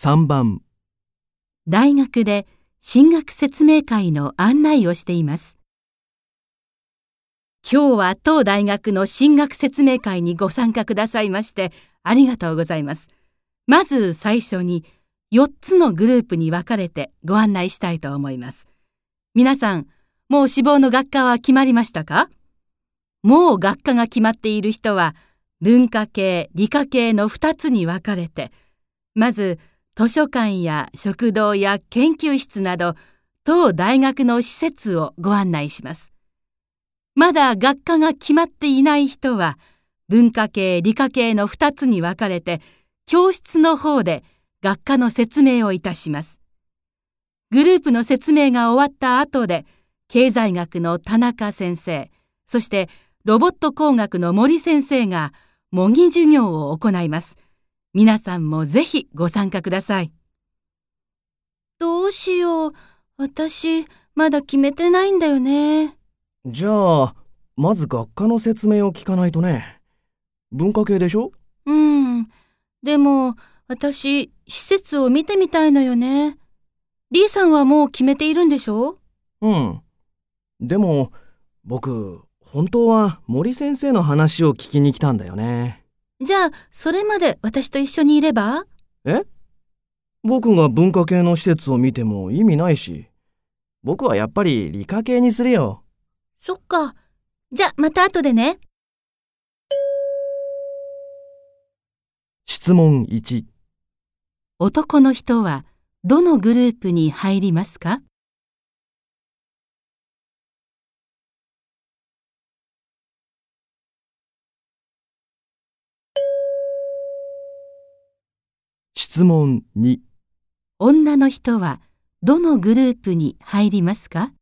3番、大学で進学説明会の案内をしています。今日は当大学の進学説明会にご参加くださいましてありがとうございます。まず最初に4つのグループに分かれてご案内したいと思います。皆さん、もう志望の学科は決まりましたか？もう学科が決まっている人は文化系、理科系の2つに分かれて、まず図書館や食堂や研究室など当大学の施設をご案内します。まだ学科が決まっていない人は文化系、理科系の2つに分かれて教室の方で学科の説明をいたします。グループの説明が終わった後で経済学の田中先生、そしてロボット工学の森先生が模擬授業を行います。皆さんもぜひご参加ください。どうしよう。私、まだ決めてないんだよね。じゃあ、まず学科の説明を聞かないとね。文化系でしょ？うん。でも、私、施設を見てみたいのよね。リーさんはもう決めているんでしょ？うん。でも、僕、本当は森先生の話を聞きに来たんだよね。じゃあ、それまで私と一緒にいれば？え？僕が文化系の施設を見ても意味ないし。僕はやっぱり理科系にするよ。そっか。じゃあ、また後でね。質問1、男の人はどのグループに入りますか？質問2、女の人はどのグループに入りますか？